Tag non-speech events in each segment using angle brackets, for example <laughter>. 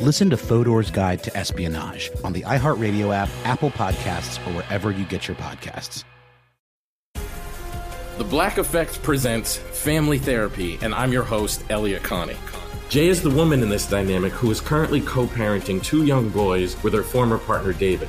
Listen to Fodor's Guide to Espionage on the iHeartRadio app, Apple Podcasts, or wherever you get your podcasts. The Black Effect presents Family Therapy, and I'm your host, Elliott Connie. Jay is the woman in this dynamic who is currently co parenting two young boys with her former partner, David.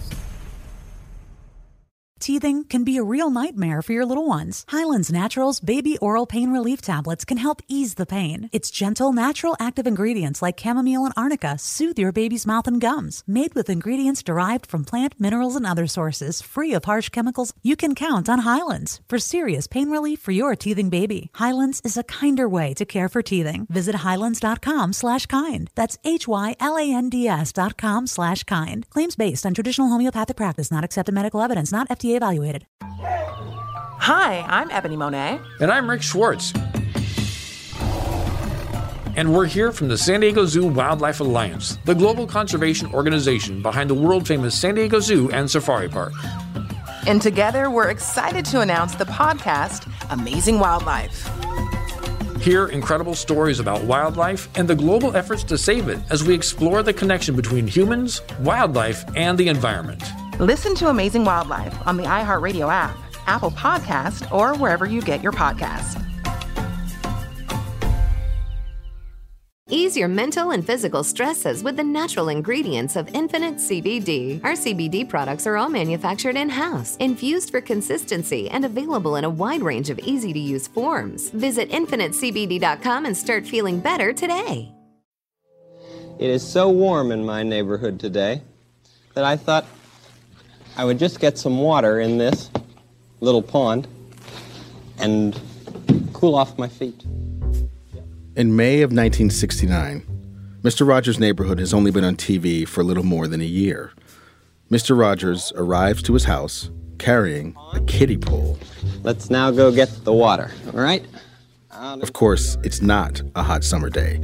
Teething can be a real nightmare for your little ones. Hyland's Naturals baby oral pain relief tablets can help ease the pain. Its gentle, natural active ingredients like chamomile and arnica soothe your baby's mouth and gums. Made with ingredients derived from plant, minerals, and other sources, free of harsh chemicals, you can count on Hyland's for serious pain relief for your teething baby. Hyland's is a kinder way to care for teething. Visit hylands.com slash kind. That's H-Y-L-A-N-D-S dot com slash kind. Claims based on traditional homeopathic practice, not accepted medical evidence, not FDA evaluated. Hi, I'm Ebony Monet. And I'm Rick Schwartz. And we're here from the San Diego Zoo Wildlife Alliance, the global conservation organization behind the world famous San Diego Zoo and Safari Park. And together, we're excited to announce the podcast, Amazing Wildlife. Hear incredible stories about wildlife and the global efforts to save it as we explore the connection between humans, wildlife, and the environment. Listen to Amazing Wildlife on the iHeartRadio app, Apple Podcast, or wherever you get your podcasts. Ease your mental and physical stresses with the natural ingredients of Infinite CBD. Our CBD products are all manufactured in house, infused for consistency, and available in a wide range of easy to use forms. Visit InfiniteCBD.com and start feeling better today. It is so warm in my neighborhood today that I thought I would just get some water in this little pond and cool off my feet. In May of 1969, Mr. Rogers' neighborhood has only been on TV for a little more than a year. Mr. Rogers arrives to his house carrying a kiddie pool. Let's now go get the water, all right? Of course, it's not a hot summer day.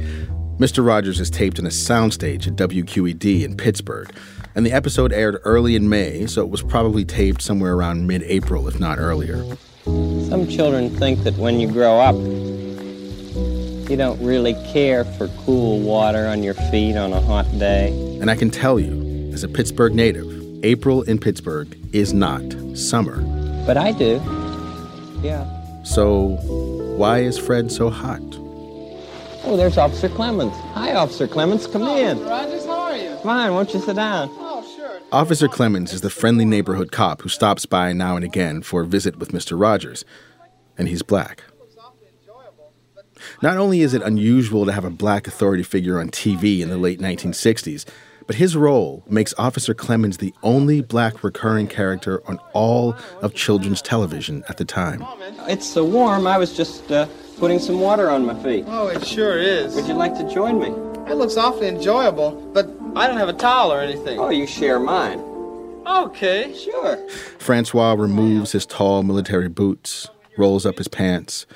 Mr. Rogers is taped in a soundstage at WQED in Pittsburgh, and the episode aired early in May, so it was probably taped somewhere around mid April, if not earlier. Some children think that when you grow up, you don't really care for cool water on your feet on a hot day. And I can tell you, as a Pittsburgh native, April in Pittsburgh is not summer. But I do. Yeah. So, why is Fred so hot? Oh, there's Officer Clemmons. Hi, Officer Clemmons. Come oh, in. Mr. Rogers, how are you? Fine. Won't you sit down? Oh, sure. Officer Clemmons is the friendly neighborhood cop who stops by now and again for a visit with Mr. Rogers, and he's black. Not only is it unusual to have a black authority figure on TV in the late 1960s, but his role makes Officer Clemmons the only black recurring character on all of children's television at the time. It's so warm, I was just uh, putting some water on my feet. Oh, it sure is. Would you like to join me? It looks awfully enjoyable, but I don't have a towel or anything. Oh, you share mine. Okay, sure. Francois removes his tall military boots, rolls up his pants,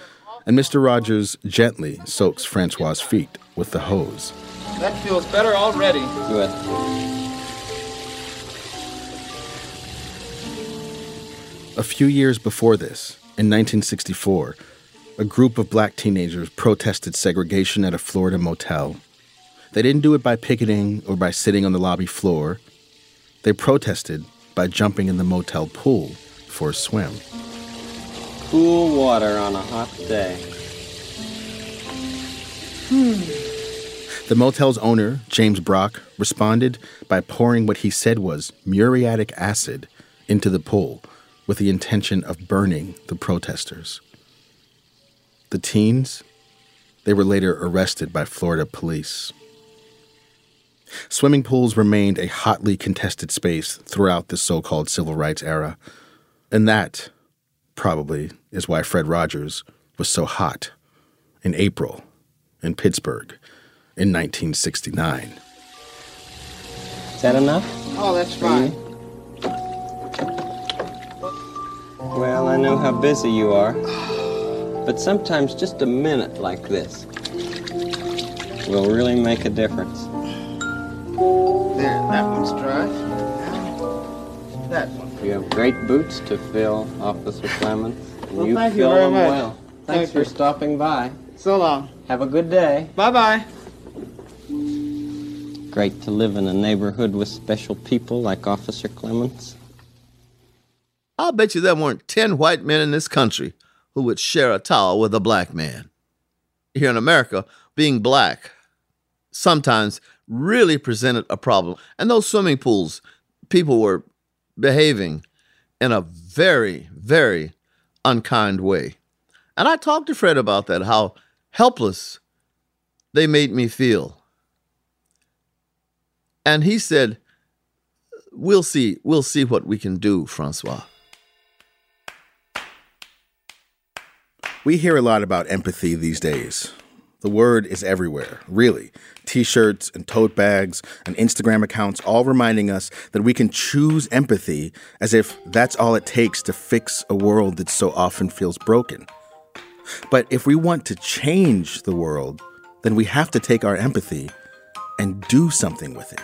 and Mr. Rogers gently soaks Francois's feet with the hose. That feels better already. Good. A few years before this, in 1964, a group of black teenagers protested segregation at a Florida motel. They didn't do it by picketing or by sitting on the lobby floor. They protested by jumping in the motel pool for a swim. Cool water on a hot day. Hmm. The motel's owner, James Brock, responded by pouring what he said was muriatic acid into the pool with the intention of burning the protesters. The teens, they were later arrested by Florida police. Swimming pools remained a hotly contested space throughout the so called civil rights era. And that, probably, is why Fred Rogers was so hot in April in Pittsburgh in 1969. Is that enough? Oh, that's fine. Hmm. Well, I know how busy you are. But sometimes just a minute like this will really make a difference. There, that one's dry. That one. You have great boots to fill, Officer Clemmons. And Well, you thank you fill very them much. well. Thanks Thank for you. stopping by. So long. Have a good day. Bye bye. Great to live in a neighborhood with special people like Officer Clemmons. I'll bet you there weren't 10 white men in this country who would share a towel with a black man. Here in America, being black sometimes really presented a problem. And those swimming pools, people were behaving in a very, very unkind way. And I talked to Fred about that, how helpless they made me feel. And he said, We'll see, we'll see what we can do, Francois. We hear a lot about empathy these days. The word is everywhere, really. T shirts and tote bags and Instagram accounts all reminding us that we can choose empathy as if that's all it takes to fix a world that so often feels broken. But if we want to change the world, then we have to take our empathy and do something with it.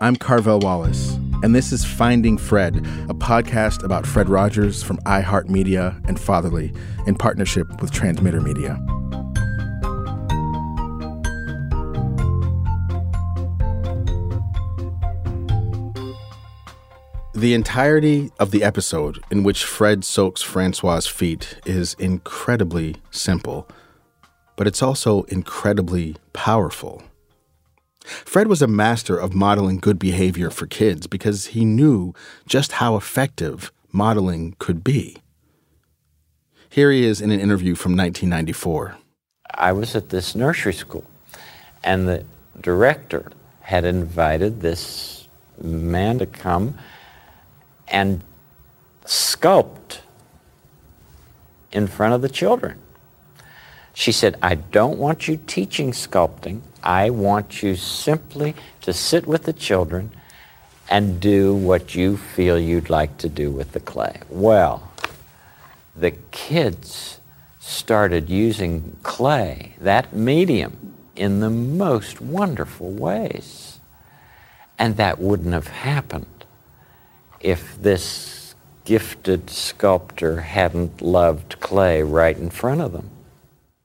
I'm Carvell Wallace, and this is Finding Fred, a podcast about Fred Rogers from iHeartMedia and Fatherly in partnership with Transmitter Media. The entirety of the episode in which Fred soaks Francois's feet is incredibly simple, but it's also incredibly powerful. Fred was a master of modeling good behavior for kids because he knew just how effective modeling could be. Here he is in an interview from 1994. I was at this nursery school, and the director had invited this man to come and sculpt in front of the children. She said, I don't want you teaching sculpting. I want you simply to sit with the children and do what you feel you'd like to do with the clay. Well, the kids started using clay, that medium, in the most wonderful ways. And that wouldn't have happened if this gifted sculptor hadn't loved clay right in front of them.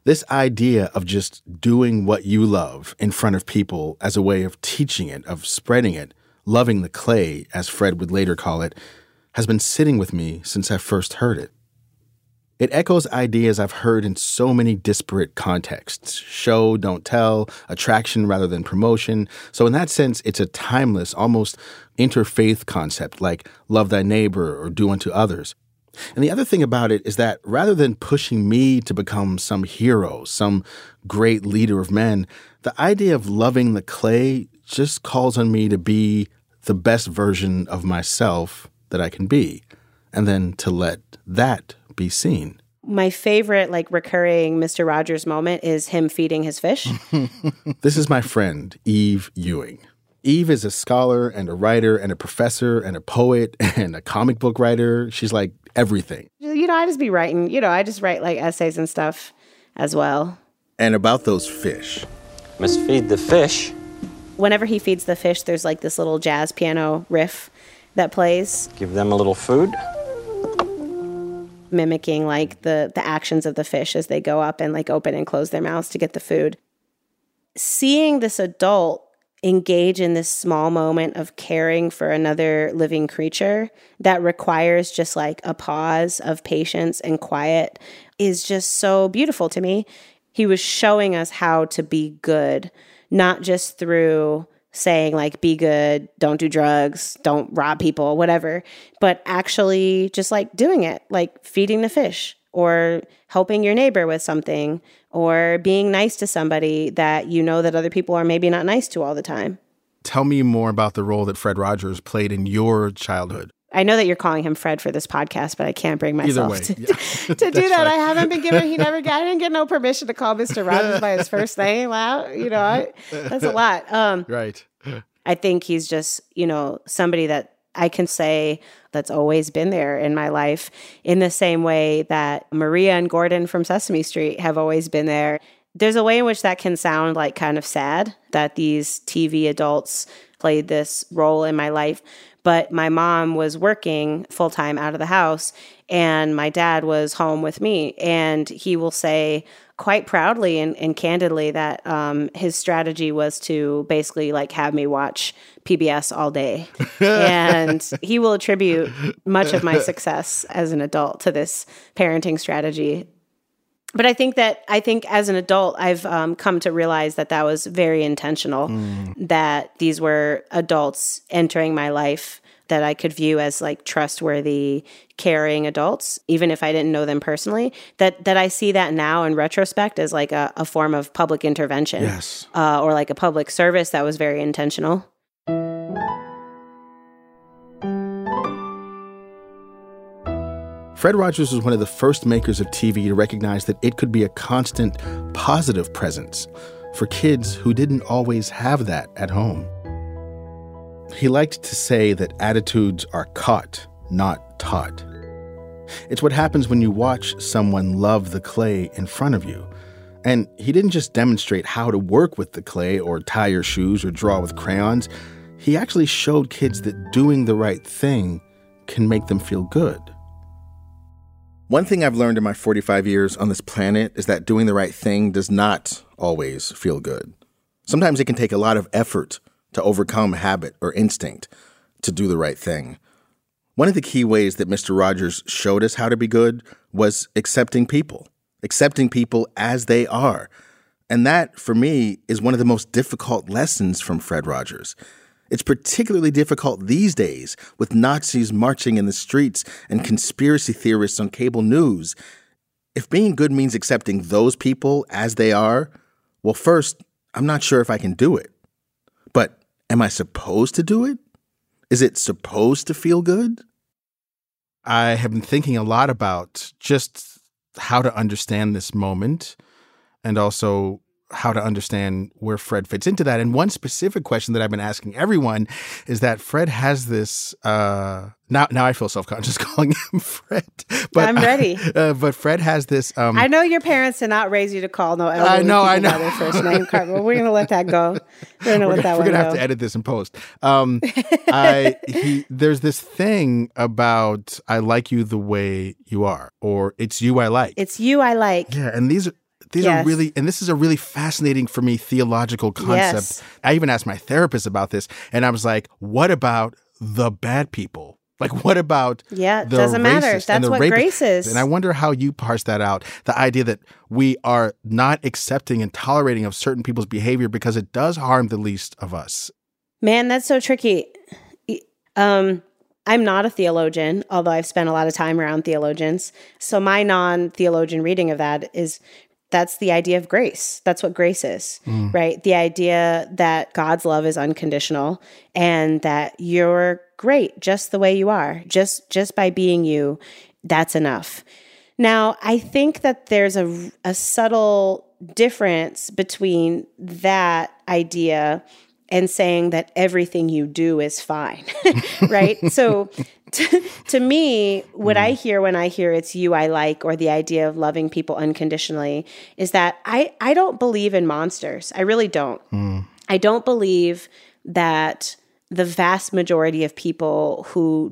This idea of just doing what you love in front of people as a way of teaching it, of spreading it, loving the clay, as Fred would later call it, has been sitting with me since I first heard it. It echoes ideas I've heard in so many disparate contexts show, don't tell, attraction rather than promotion. So, in that sense, it's a timeless, almost interfaith concept like love thy neighbor or do unto others. And the other thing about it is that rather than pushing me to become some hero, some great leader of men, the idea of loving the clay just calls on me to be the best version of myself that I can be, and then to let that be seen. My favorite, like recurring Mr. Rogers moment is him feeding his fish. <laughs> <laughs> this is my friend, Eve Ewing. Eve is a scholar and a writer and a professor and a poet <laughs> and a comic book writer. She's like everything. You know, I just be writing, you know, I just write like essays and stuff as well. And about those fish. Must feed the fish. Whenever he feeds the fish, there's like this little jazz piano riff that plays. Give them a little food. Mimicking like the the actions of the fish as they go up and like open and close their mouths to get the food. Seeing this adult engage in this small moment of caring for another living creature that requires just like a pause of patience and quiet is just so beautiful to me. He was showing us how to be good, not just through saying like be good, don't do drugs, don't rob people, whatever, but actually just like doing it, like feeding the fish or helping your neighbor with something or being nice to somebody that you know that other people are maybe not nice to all the time. Tell me more about the role that Fred Rogers played in your childhood. I know that you're calling him Fred for this podcast, but I can't bring myself way, to, yeah. <laughs> <laughs> to do that. right. I haven't been given. He never got. <laughs> I didn't get no permission to call Mr. Rogers by his first name. Wow, you know, I, that's a lot. Um, Right. I think he's just, you know, somebody that I can say that's always been there in my life in the same way that Maria and Gordon from Sesame Street have always been there. There's a way in which that can sound like kind of sad that these TV adults played this role in my life. But my mom was working full time out of the house, and my dad was home with me. And he will say, quite proudly and, and candidly that um, his strategy was to basically like have me watch PBS all day. <laughs> and he will attribute much of my success as an adult to this parenting strategy. But I think that I think as an adult, I've um, come to realize that that was very intentional. That these were adults entering my life that I could view as like trustworthy, caring adults, even if I didn't know them personally. That that I see that now in retrospect as like a, a form of public intervention, Yes. uh, or like a public service that was very intentional. Fred Rogers was one of the first makers of TV to recognize that it could be a constant positive presence for kids who didn't always have that at home. He liked to say that attitudes are caught, not taught. It's what happens when you watch someone love the clay in front of you. And he didn't just demonstrate how to work with the clay or tie your shoes or draw with crayons. He actually showed kids that doing the right thing can make them feel good. One thing I've learned in my 45 years on this planet is that doing the right thing does not always feel good. Sometimes it can take a lot of effort to overcome habit or instinct to do the right thing. One of the key ways that Mr. Rogers showed us how to be good was accepting people, accepting people as they are. And that, for me, is one of the most difficult lessons from Fred Rogers. It's particularly difficult these days with Nazis marching in the streets and conspiracy theorists on cable news. If being good means accepting those people as they are, well, first, I'm not sure if I can do it. Am I supposed to do it? Is it supposed to feel good? I have been thinking a lot about just how to understand this moment and also how to understand where Fred fits into that. And one specific question that I've been asking everyone is that Fred has this. Uh, now, now I feel self conscious <laughs> calling him Fred. But I'm ready. Uh, but Fred has this. Um, I know your parents did not raise you to call no elderly I know, I know. their first name, Carter. We're gonna let that go. We're gonna <laughs> we're let gonna, that we're gonna go. have to edit this in post. Um, <laughs> I he, there's this thing about I like you the way you are, or it's you I like. It's you I like. Yeah, and these are these Yes. are really and this is a really fascinating for me theological concept. Yes. I even asked my therapist about this, and I was like, "What about the bad people? Like, what about Yeah, it the doesn't matter. That's the what rapists?" grace is. And I wonder how you parse that out. The idea that we are not accepting and tolerating of certain people's behavior because it does harm the least of us. Man, that's so tricky. Um, I'm not a theologian, although I've spent a lot of time around theologians. So my non-theologian reading of that is that's the idea of grace. That's what grace is, Mm. right? The idea that God's love is unconditional and that you're great just the way you are. Just just by being you, that's enough. Now, I think that there's a, a subtle difference between that idea and saying that everything you do is fine, <laughs> right? so <laughs> to, to me, what I mm. hear when I hear it's you I like or the idea of loving people unconditionally is that I, I don't believe in monsters. I really don't. Mm. I don't believe that the vast majority of people who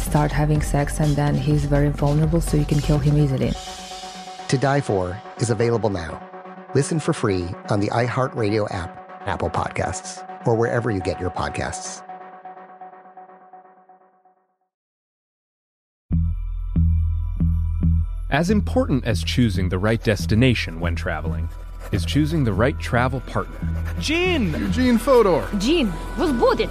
start having sex and then he's very vulnerable, so you can kill him easily. To Die For is available now. Listen for free on the iHeartRadio app, Apple Podcasts, or wherever you get your podcasts. As important as choosing the right destination when traveling is choosing the right travel partner. Gene! Eugene Fodor! Gene, was booted!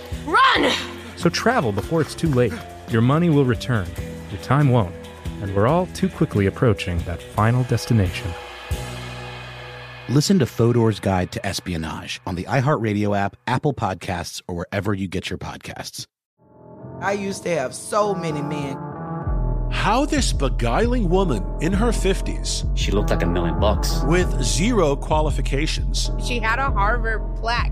run! So travel before it's too late. Your money will return, your time won't, and we're all too quickly approaching that final destination. Listen to Fodor's Guide to Espionage on the iHeartRadio app, Apple Podcasts, or wherever you get your podcasts. I used to have so many men. How this beguiling woman in her 50s, She looked like a million bucks. with zero qualifications, She had a Harvard plaque.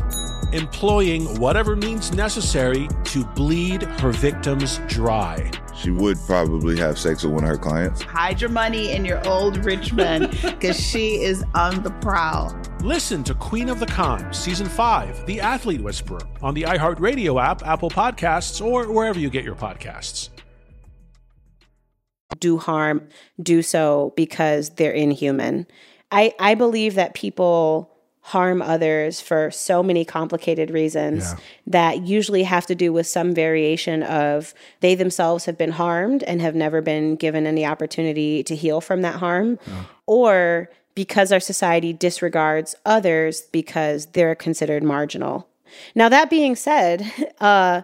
Employing whatever means necessary to bleed her victims dry. She would probably have sex with one of her clients. Hide your money in your old rich man because she is on the prowl. Listen to Queen of the Con, Season 5, The Athlete Whisperer, on the iHeartRadio app, Apple Podcasts, or wherever you get your podcasts. do harm do so because they're inhuman. I, I believe that people harm others for so many complicated reasons Yeah. that usually have to do with some variation of they themselves have been harmed and have never been given any opportunity to heal from that harm or because our society disregards others because they're considered marginal. Now that being said, <laughs> uh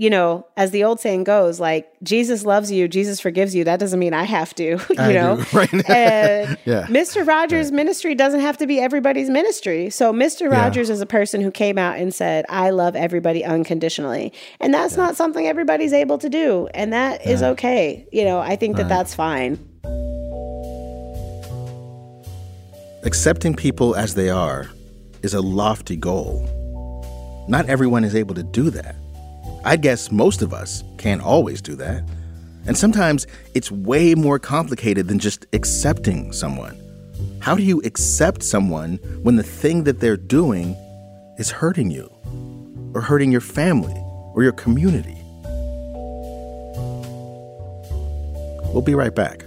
you know, as the old saying goes, like Jesus loves you, Jesus forgives you. That doesn't mean I have to, <laughs> you I know. do, <laughs> right? and <laughs> Yeah. Mr. Rogers' ministry doesn't have to be everybody's ministry. So Mr. Yeah. Rogers is a person who came out and said, "I love everybody unconditionally," and that's not something everybody's able to do, and that is okay. You know, I think that Right. that's fine. Accepting people as they are is a lofty goal. Not everyone is able to do that. I guess most of us can't always do that. And sometimes it's way more complicated than just accepting someone. How do you accept someone when the thing that they're doing is hurting you, or hurting your family, or your community? We'll be right back.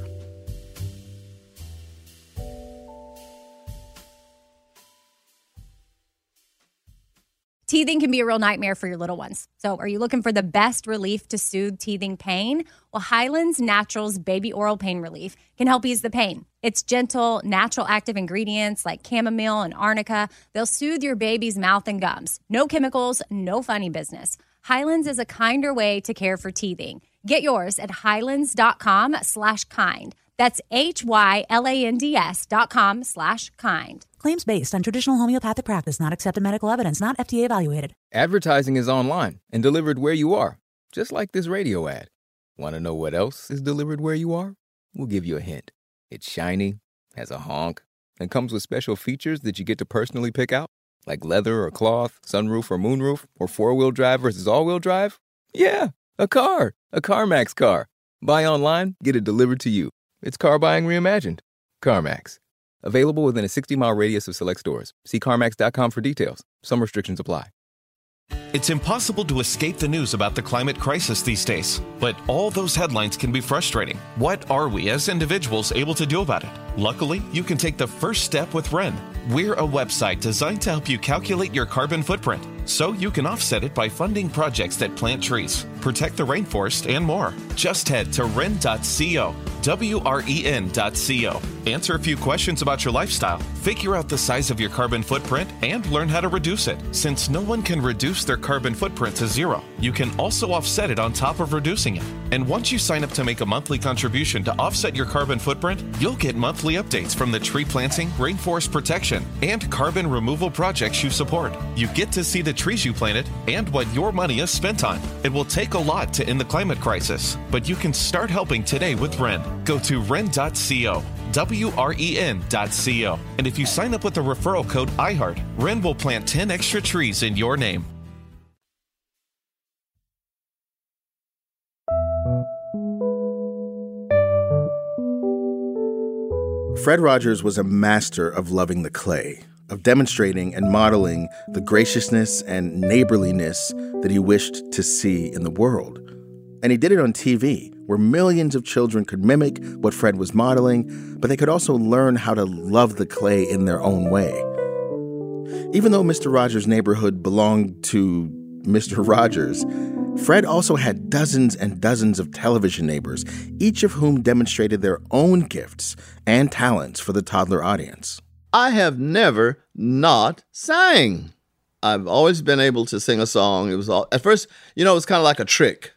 Teething can be a real nightmare for your little ones. So, are you looking for the best relief to soothe teething pain? Well, Hyland's Naturals Baby Oral Pain Relief can help ease the pain. It's gentle, natural active ingredients like chamomile and arnica. They'll soothe your baby's mouth and gums. No chemicals, no funny business. Hyland's is a kinder way to care for teething. Get yours at hylands.com slash kind. That's H-Y-L-A-N-D-S dot com slash kind. Claims based on traditional homeopathic practice, not accepted medical evidence, not FDA evaluated. Advertising is online and delivered where you are, just like this radio ad. Want to know what else is delivered where you are? We'll give you a hint. It's shiny, has a honk, and comes with special features that you get to personally pick out, like leather or cloth, sunroof or moonroof, or four wheel drive versus all wheel drive. Yeah, a car, a CarMax car. Buy online, get it delivered to you. It's car buying reimagined. CarMax. Available within a 60 mile radius of select stores. See CarMax.com for details. Some restrictions apply. It's impossible to escape the news about the climate crisis these days, but all those headlines can be frustrating. What are we as individuals able to do about it? Luckily, you can take the first step with Wren. We're a website designed to help you calculate your carbon footprint so you can offset it by funding projects that plant trees, protect the rainforest, and more. Just head to wren.co, W R E N.co. Answer a few questions about your lifestyle, figure out the size of your carbon footprint, and learn how to reduce it. Since no one can reduce their carbon footprint to zero, you can also offset it on top of reducing it. And once you sign up to make a monthly contribution to offset your carbon footprint, you'll get monthly updates from the tree planting, rainforest protection, and carbon removal projects you support. You get to see the trees you planted and what your money is spent on. It will take a lot to end the climate crisis, but you can start helping today with Wren. Go to wren.co. W-R-E-N.co. And if you sign up with the referral code IHEART, Wren will plant 10 extra trees in your name. Fred Rogers was a master of loving the clay, of demonstrating and modeling the graciousness and neighborliness that he wished to see in the world. And he did it on TV, where millions of children could mimic what Fred was modeling, but they could also learn how to love the clay in their own way. Even though Mr. Rogers' neighborhood belonged to Mr. <laughs> Rogers, Fred also had dozens and dozens of television neighbors, each of whom demonstrated their own gifts and talents for the toddler audience. I have never not sang. I've always been able to sing a song. It was all at first, you know, it was kind of like a trick.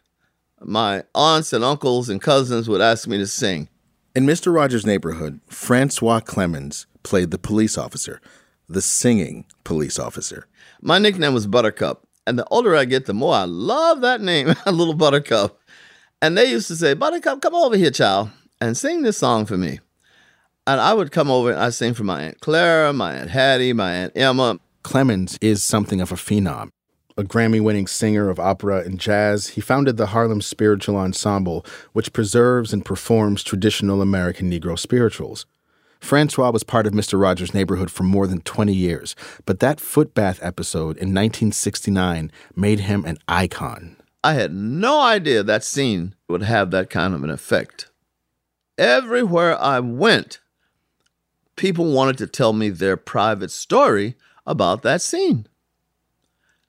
My aunts and uncles and cousins would ask me to sing. In Mr. Rogers' neighborhood, Francois Clemmons played the police officer, the singing police officer. My nickname was Buttercup. And the older I get, the more I love that name, <laughs> Little Buttercup. And they used to say, Buttercup, come over here, child, and sing this song for me. And I would come over and I'd sing for my Aunt Clara, my Aunt Hattie, my Aunt Emma. Clemmons is something of a phenom. A Grammy winning singer of opera and jazz, he founded the Harlem Spiritual Ensemble, which preserves and performs traditional American Negro spirituals. Francois was part of Mr. Rogers' neighborhood for more than 20 years, but that footbath episode in 1969 made him an icon. I had no idea that scene would have that kind of an effect. Everywhere I went, people wanted to tell me their private story about that scene.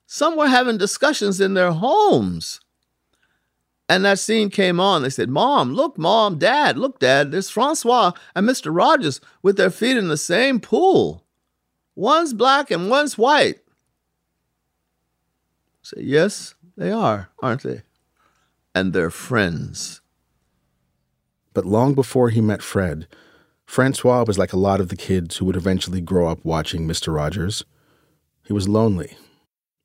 Some were having discussions in their homes. And that scene came on. They said, Mom, look, Mom, Dad, look, Dad, there's Francois and Mr. Rogers with their feet in the same pool. One's black and one's white. Say, yes, They are, aren't they? And they're friends. But long before he met Fred, Francois was like a lot of the kids who would eventually grow up watching Mr. Rogers. He was lonely.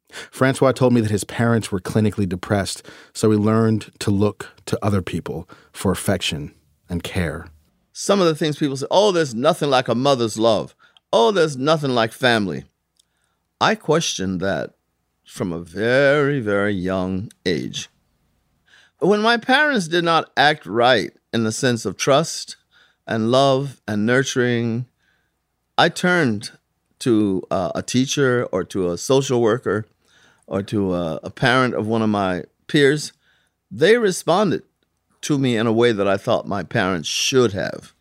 Francois told me that his parents were clinically depressed, so he learned to look to other people for affection and care. Some of the things people say, oh, there's nothing like a mother's love. Oh, there's nothing like family. I questioned that from a very, very young age. When my parents did not act right in the sense of trust and love and nurturing, I turned to uh, a teacher or to a social worker or to a, a parent of one of my peers. They responded to me in a way that I thought my parents should have.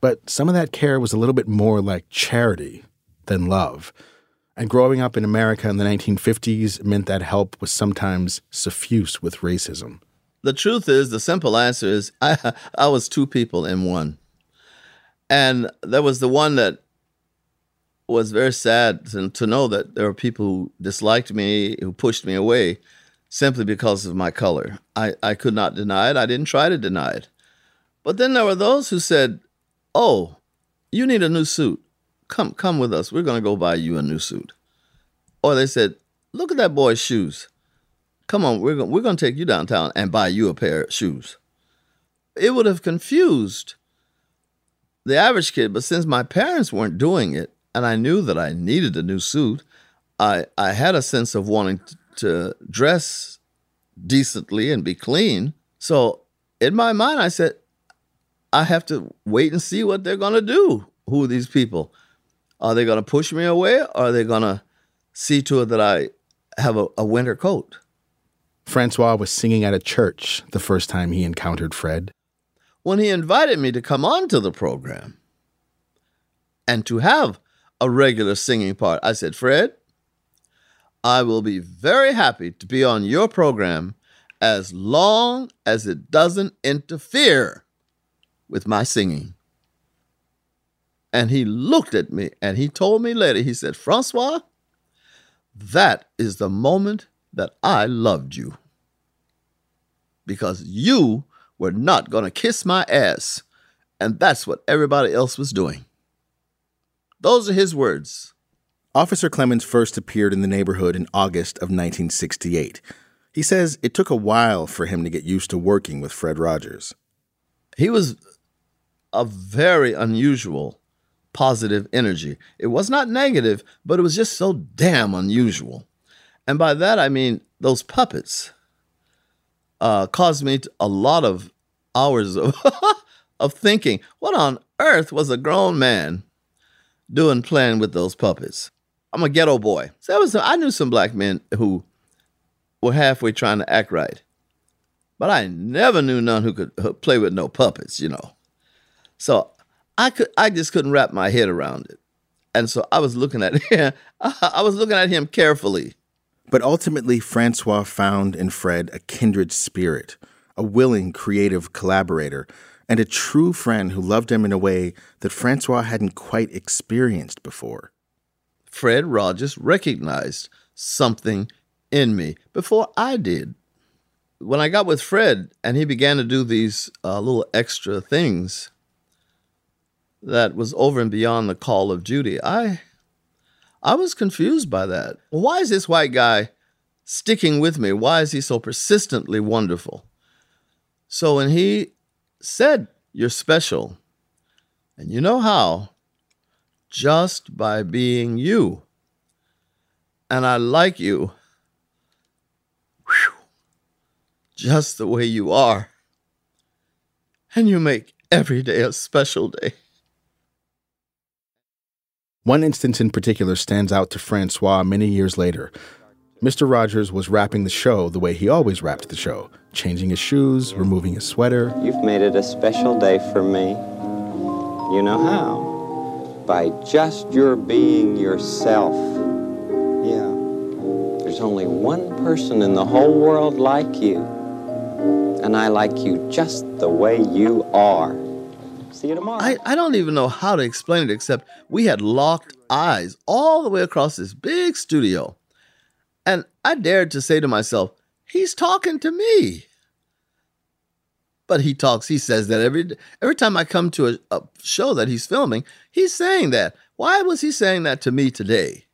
But some of that care was a little bit more like charity than love. And growing up in America in the 1950s meant that help was sometimes suffused with racism. The truth is, the simple answer is <laughs> I, I was two people in one. And that was the one that was very sad to, to know that there were people who disliked me, who pushed me away simply because of my color. I, I could not deny it. I didn't try to deny it. But then there were those who said, Oh, you need a new suit. Come, come with us. We're going to go buy you a new suit. Or they said, Look at that boy's shoes. Come on, we're going, we're going to take you downtown and buy you a pair of shoes. It would have confused the average kid, but since my parents weren't doing it, and I knew that I needed a new suit, I, I had a sense of wanting to dress decently and be clean. So in my mind, I said, I have to wait and see what they're going to do. Who are these people? Are they going to push me away? Or are they going to see to it that I have a, a winter coat? Francois was singing at a church the first time he encountered Fred. When he invited me to come on to the program and to have a regular singing part, I said, Fred, I will be very happy to be on your program as long as it doesn't interfere with my singing. And he looked at me and he told me later, he said, Francois, that is the moment that I loved you. Because you were not going to kiss my ass. And that's what everybody else was doing. Those are his words. Officer Clemmons first appeared in the neighborhood in August of 1968. He says it took a while for him to get used to working with Fred Rogers. He was a very unusual positive energy. It was not negative, but it was just so damn unusual. And by that, I mean those puppets uh, caused me a lot of hours of, <laughs> of thinking. What on earth was a grown man doing playing with those puppets? I'm a ghetto boy. So I, was, I knew some black men who were halfway trying to act right. But I never knew none who could play with no puppets, you know. So I could I just couldn't wrap my head around it. And so I was looking at <laughs> him, <laughs> I was looking at him carefully. But ultimately Francois found in Fred a kindred spirit, a willing creative collaborator, and a true friend who loved him in a way that Francois hadn't quite experienced before. Fred Rogers recognized something in me before I did. When I got with Fred and he began to do these uh, little extra things that was over and beyond the call of duty, I I was confused by that. Why is this white guy sticking with me? Why is he so persistently wonderful? So when he said, You're special, and you know how? Just by being you. And I like you. Whew, just the way you are. And you make every day a special day. One instance in particular stands out to Francois many years later. Mr. Rogers was wrapping the show the way he always wrapped the show, changing his shoes, removing his sweater. You've made it a special day for me. You know how? By just your being yourself. Yeah. There's only one person in the whole world like you. And I like you just the way you are. See you tomorrow. I, I don't even know how to explain it except we had locked eyes all the way across this big studio. And I dared to say to myself, He's talking to me. But he talks, he says that every every time I come to a, a show that he's filming, he's saying that. Why was he saying that to me today?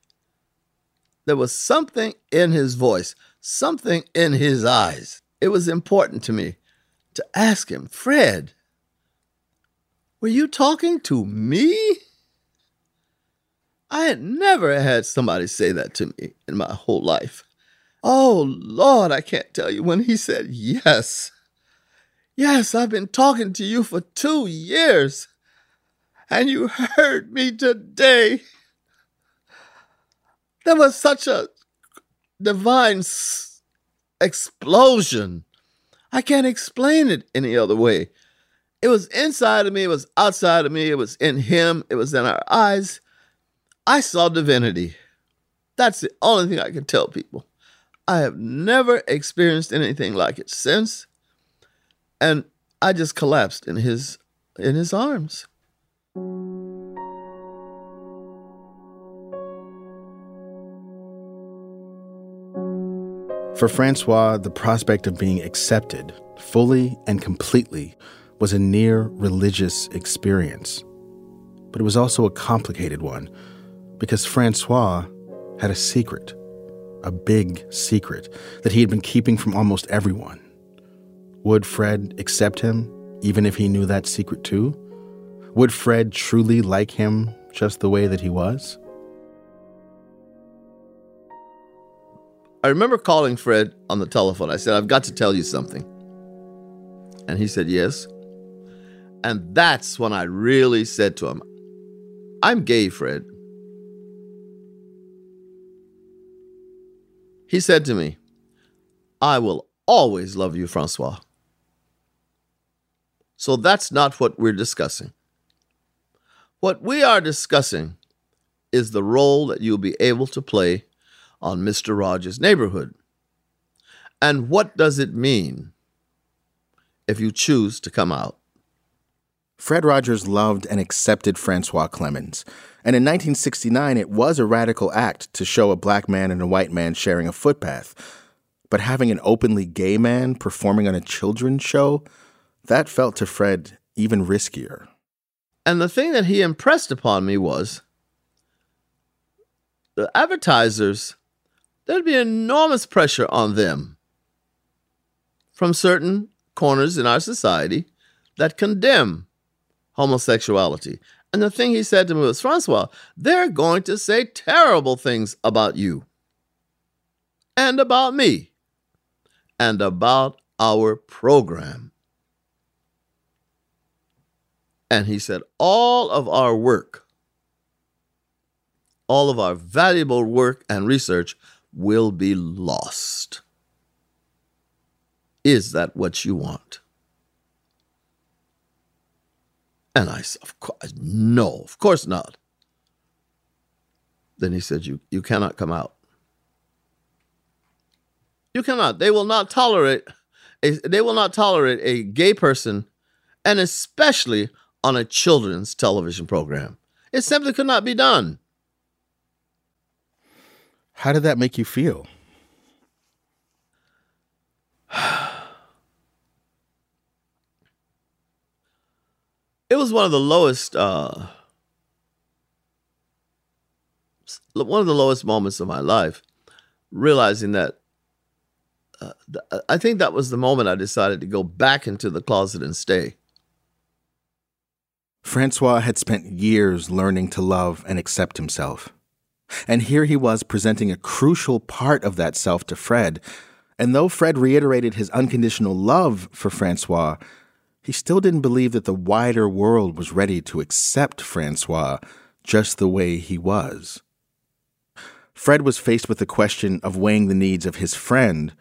There was something in his voice, something in his eyes. It was important to me to ask him, Fred, were you talking to me? I had never had somebody say that to me in my whole life. Oh, Lord, I can't tell you when he said yes. Yes, I've been talking to you for two years, and you heard me today. There was such a divine explosion. I can't explain it any other way. It was inside of me, it was outside of me, it was in him, it was in our eyes. I saw divinity. That's the only thing I can tell people. I have never experienced anything like it since. And I just collapsed in his in his arms. For Francois, the prospect of being accepted fully and completely was a near religious experience. But it was also a complicated one because Francois had a secret, a big secret that he had been keeping from almost everyone. Would Fred accept him even if he knew that secret too? Would Fred truly like him just the way that he was? I remember calling Fred on the telephone. I said, I've got to tell you something. And he said, Yes. And that's when I really said to him, I'm gay, Fred. He said to me, I will always love you, Francois. So that's not what we're discussing. What we are discussing is the role that you'll be able to play on Mr. Rogers' neighborhood. And what does it mean if you choose to come out? Fred Rogers loved and accepted Francois Clemmons, and in 1969 it was a radical act to show a black man and a white man sharing a footpath. But having an openly gay man performing on a children's show, that felt to Fred even riskier. And the thing that he impressed upon me was the advertisers, there'd be enormous pressure on them from certain corners in our society that condemn homosexuality. And the thing he said to me was, Francois, they're going to say terrible things about you and about me and about our program. And he said, all of our work, all of our valuable work and research will be lost. Is that what you want? And I said, of course, no, of course not. Then he said, you, you cannot come out. You cannot. They will not tolerate a, they will not tolerate a gay person, and especially on a children's television program. It simply could not be done. How did that make you feel? <sighs> <sighs> <sighs> it was one of the lowest uh, one of the lowest moments of my life realizing that uh, i think that was the moment i decided to go back into the closet and stay. Francois had spent years learning to love and accept himself. And here he was presenting a crucial part of that self to fred. And though fred reiterated his unconditional love for francois he still didn't believe that the wider world was ready to accept Francois just the way he was. Fred was faced with the question of weighing the needs of his friend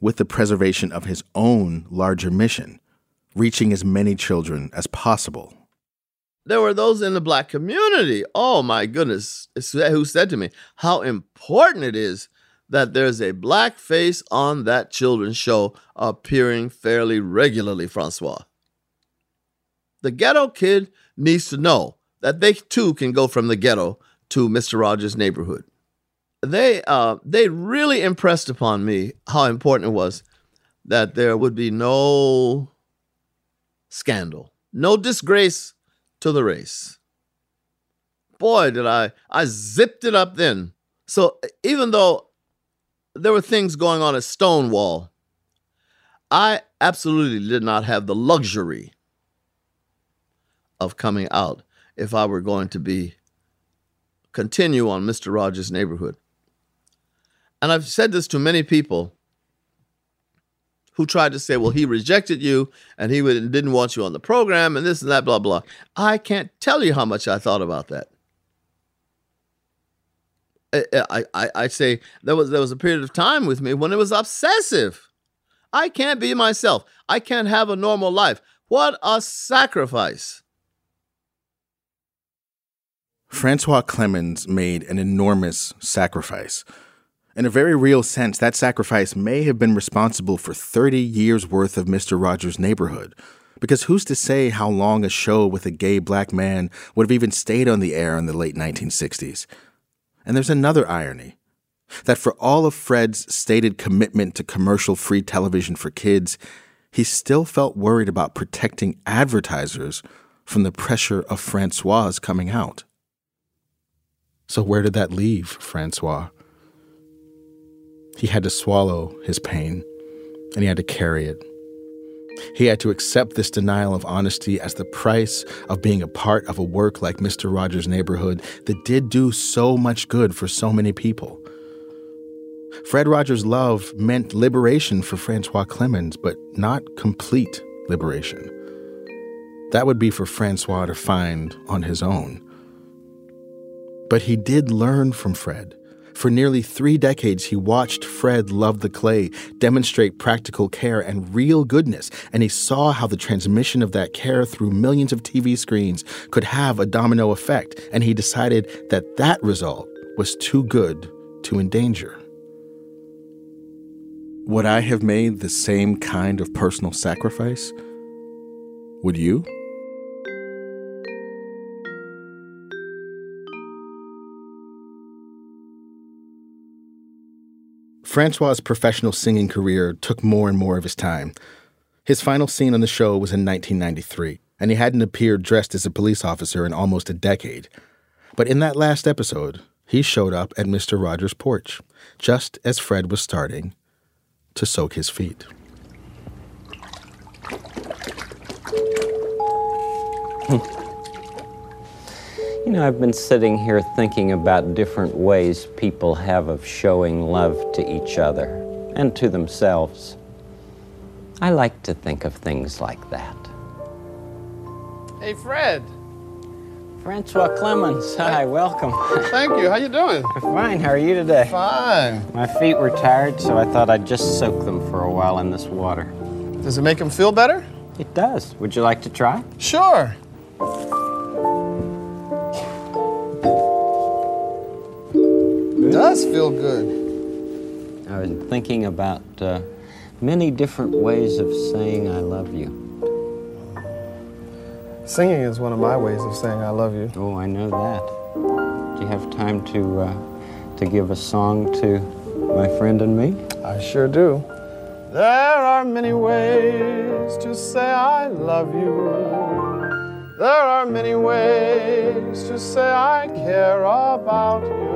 with the preservation of his own larger mission, reaching as many children as possible. There were those in the black community, oh my goodness, who said to me how important it is that there's a black face on that children's show appearing fairly regularly, Francois. The ghetto kid needs to know that they too can go from the ghetto to Mr. Rogers' neighborhood. they uh, they really impressed upon me how important it was that there would be no scandal, no disgrace to the race. Boy, did I I zipped it up then. So even though there were things going on at Stonewall, I absolutely did not have the luxury of coming out if I were going to be continue on Mr. Rogers' neighborhood. And I've said this to many people who tried to say, well, he rejected you and he didn't want you on the program and this and that, blah, blah. I can't tell you how much I thought about that. I, I, I say there was there was a period of time with me when it was obsessive. I can't be myself. I can't have a normal life. What a sacrifice. Francois Clemmons made an enormous sacrifice. In a very real sense, that sacrifice may have been responsible for 30 years' worth of Mr. Rogers' neighborhood. Because who's to say how long a show with a gay black man would have even stayed on the air in the late 1960s? And there's another irony that for all of Fred's stated commitment to commercial free television for kids, he still felt worried about protecting advertisers from the pressure of Francois coming out. So, where did that leave Francois? He had to swallow his pain, and he had to carry it. He had to accept this denial of honesty as the price of being a part of a work like Mr. Rogers' Neighborhood that did do so much good for so many people. Fred Rogers' love meant liberation for Francois Clemmons, but not complete liberation. That would be for Francois to find on his own. But he did learn from Fred. For nearly three decades, he watched Fred love the clay, demonstrate practical care and real goodness, and he saw how the transmission of that care through millions of TV screens could have a domino effect, and he decided that that result was too good to endanger. Would I have made the same kind of personal sacrifice? Would you? Francois' professional singing career took more and more of his time. His final scene on the show was in 1993, and he hadn't appeared dressed as a police officer in almost a decade. But in that last episode, he showed up at Mr. Rogers' porch, just as Fred was starting to soak his feet. Hmm. You know, I've been sitting here thinking about different ways people have of showing love to each other and to themselves. I like to think of things like that. Hey, Fred. Francois Clemmons. hi, welcome. <laughs> Thank you. How you doing? Fine. How are you today? Fine. My feet were tired, so I thought I'd just soak them for a while in this water. Does it make them feel better? It does. Would you like to try? Sure. It does feel good. I was thinking about uh, many different ways of saying I love you. Singing is one of my ways of saying I love you. Oh, I know that. Do you have time to uh, to give a song to my friend and me? I sure do. There are many ways to say I love you. There are many ways to say I care about you.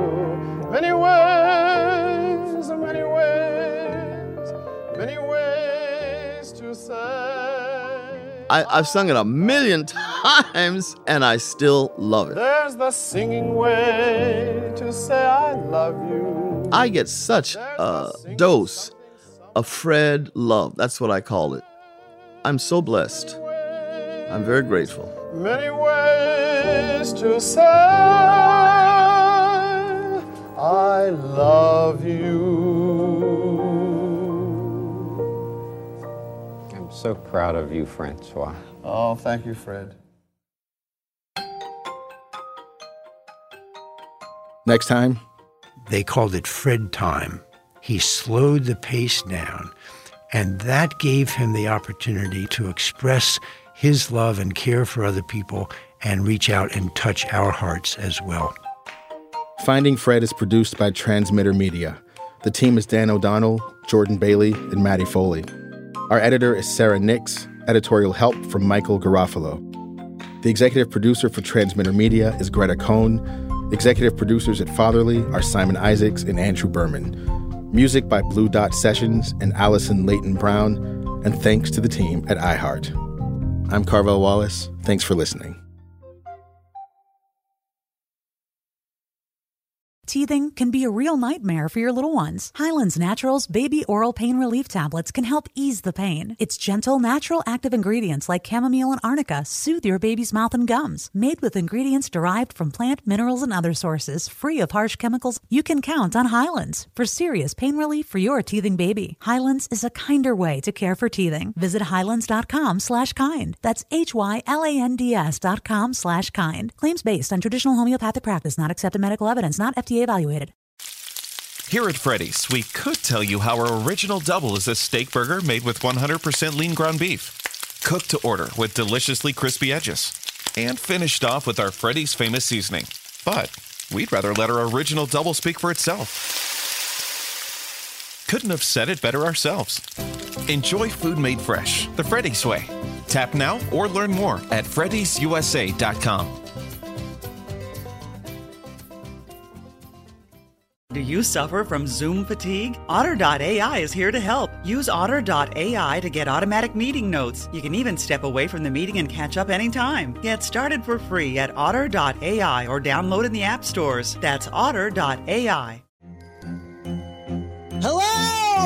Many ways, many ways, many ways to say. I, I've sung it a million times and I still love it. There's the singing way to say I love you. I get such a dose of Fred love. That's what I call it. I'm so blessed. I'm very grateful. Many ways to say I love you. I'm so proud of you, Francois. Oh, thank you, Fred. Next time, They called it Fred time. He slowed the pace down, and that gave him the opportunity to express his love and care for other people and reach out and touch our hearts as well. Finding Fred is produced by Transmitter Media. The team is Dan O'Donnell, Jordan Bailey, and Maddie Foley. Our editor is Sarah Nix, editorial help from Michael Garofalo. The executive producer for Transmitter Media is Greta Cohn. Executive producers at Fatherly are Simon Isaacs and Andrew Berman. Music by Blue Dot Sessions and Allison Leighton Brown. And thanks to the team at iHeart. I'm Carvell Wallace. Thanks for listening. Teething can be a real nightmare for your little ones. Hyland's Naturals Baby Oral Pain Relief Tablets can help ease the pain. Its gentle, natural active ingredients like chamomile and arnica soothe your baby's mouth and gums. Made with ingredients derived from plant, minerals, and other sources, free of harsh chemicals, you can count on Hyland's for serious pain relief for your teething baby. Hyland's is a kinder way to care for teething. Visit hylands.com slash kind. That's H-Y-L-A-N-D-S dot com slash kind. Claims based on traditional homeopathic practice, not accepted medical evidence, not FDA evaluated. Here at Freddy's, we could tell you how our original double is a steak burger made with 100% lean ground beef, cooked to order with deliciously crispy edges, and finished off with our Freddy's famous seasoning. But we'd rather let our original double speak for itself. Couldn't have said it better ourselves. Enjoy food made fresh, the Freddy's way. Tap now or learn more at freddy'susa.com. Do you suffer from Zoom fatigue? Otter.ai is here to help. Use Otter.ai to get automatic meeting notes. You can even step away from the meeting and catch up anytime. Get started for free at Otter.ai or download in the app stores. That's Otter.ai. Hello,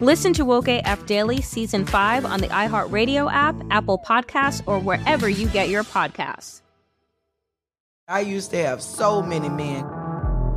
Listen to Woke AF Daily Season 5 on the iHeartRadio app, Apple Podcasts, or wherever you get your podcasts. I used to have so many men.